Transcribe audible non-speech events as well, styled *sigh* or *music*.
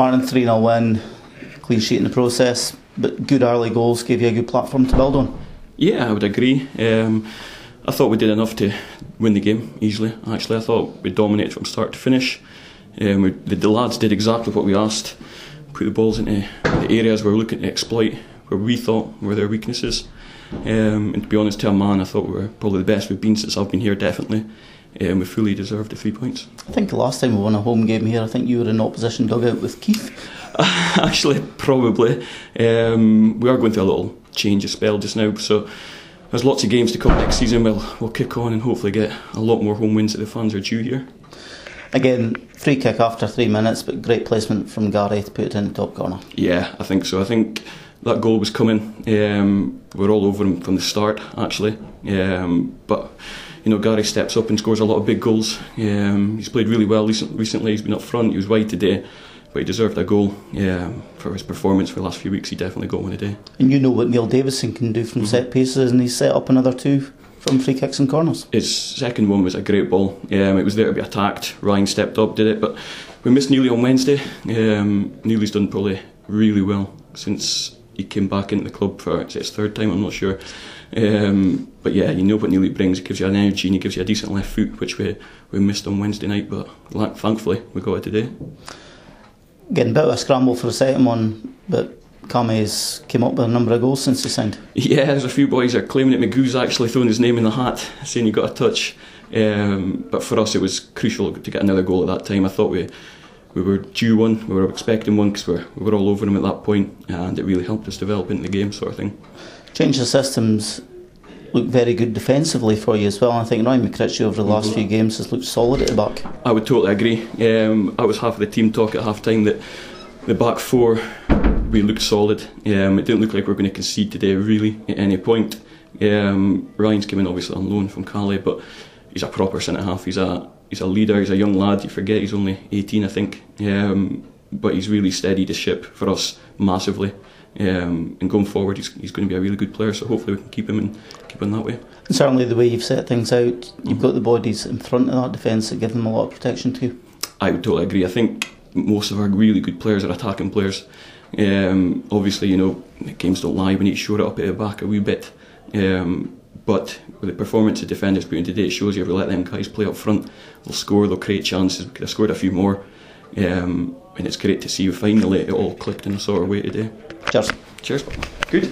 Martin 3 0 win, clean sheet in the process, but good early goals gave you a good platform to build on. Yeah, I would agree. Um, I thought we did enough to win the game easily. Actually, I thought we dominated from start to finish. Um, we, the, the, lads did exactly what we asked. Put the balls into the areas we were looking to exploit, where we thought were their weaknesses. Um, and to be honest, to a man, I thought we were probably the best we've been since I've been here. Definitely, um, we fully deserved the three points. I think the last time we won a home game here, I think you were in opposition dugout with Keith. *laughs* Actually, probably. Um, we are going through a little change of spell just now, so there's lots of games to come next season. We'll we'll kick on and hopefully get a lot more home wins that the fans are due here. Again, free kick after three minutes, but great placement from Gary to put it in the top corner. Yeah, I think so. I think that goal was coming. Um, we are all over him from the start, actually. Um, but you know, Gary steps up and scores a lot of big goals. Um, he's played really well recently. He's been up front. He was wide today but he deserved a goal yeah, for his performance for the last few weeks. He definitely got one a day. And you know what Neil Davison can do from mm-hmm. set pieces, and he set up another two from free kicks and corners. His second one was a great ball. Um, it was there to be attacked. Ryan stepped up, did it, but we missed Neely on Wednesday. Um, Neely's done probably really well since he came back into the club for it's his third time. I'm not sure. Um, but yeah, you know what Neely brings. He gives you an energy and he gives you a decent left foot, which we, we missed on Wednesday night, but thankfully we got it today getting a bit of a scramble for the second one, but Kame's came up with a number of goals since he signed. Yeah, there's a few boys are claiming that McGoo's actually thrown his name in the hat, saying he got a touch. Um, but for us, it was crucial to get another goal at that time. I thought we we were due one, we were expecting one because we were, we were all over him at that point, and it really helped us develop into the game, sort of thing. Change the systems looked very good defensively for you as well. I think Ryan McCritchie over the last mm-hmm. few games has looked solid at the back. I would totally agree. Um, I was half of the team talk at half time that the back four we looked solid. Um, it didn't look like we were going to concede today really at any point. Um, Ryan's coming obviously on loan from Calais, but he's a proper centre half. He's a he's a leader. He's a young lad. You forget he's only 18, I think. Um, but he's really steadied the ship for us massively. Um, and going forward, he's, he's going to be a really good player. So hopefully we can keep him and keep him that way. And certainly, the way you've set things out, you've mm-hmm. got the bodies in front of that defence that give them a lot of protection too. I would totally agree. I think most of our really good players are attacking players. Um, obviously, you know, games don't lie. We need to shore it up at the back a wee bit. Um, but with the performance of defenders put in today, it shows you if we let them guys play up front, they'll score, they'll create chances. We could have scored a few more. Um, and it's great to see you finally it all clicked in a sort of way today. Cheers. Cheers. Good.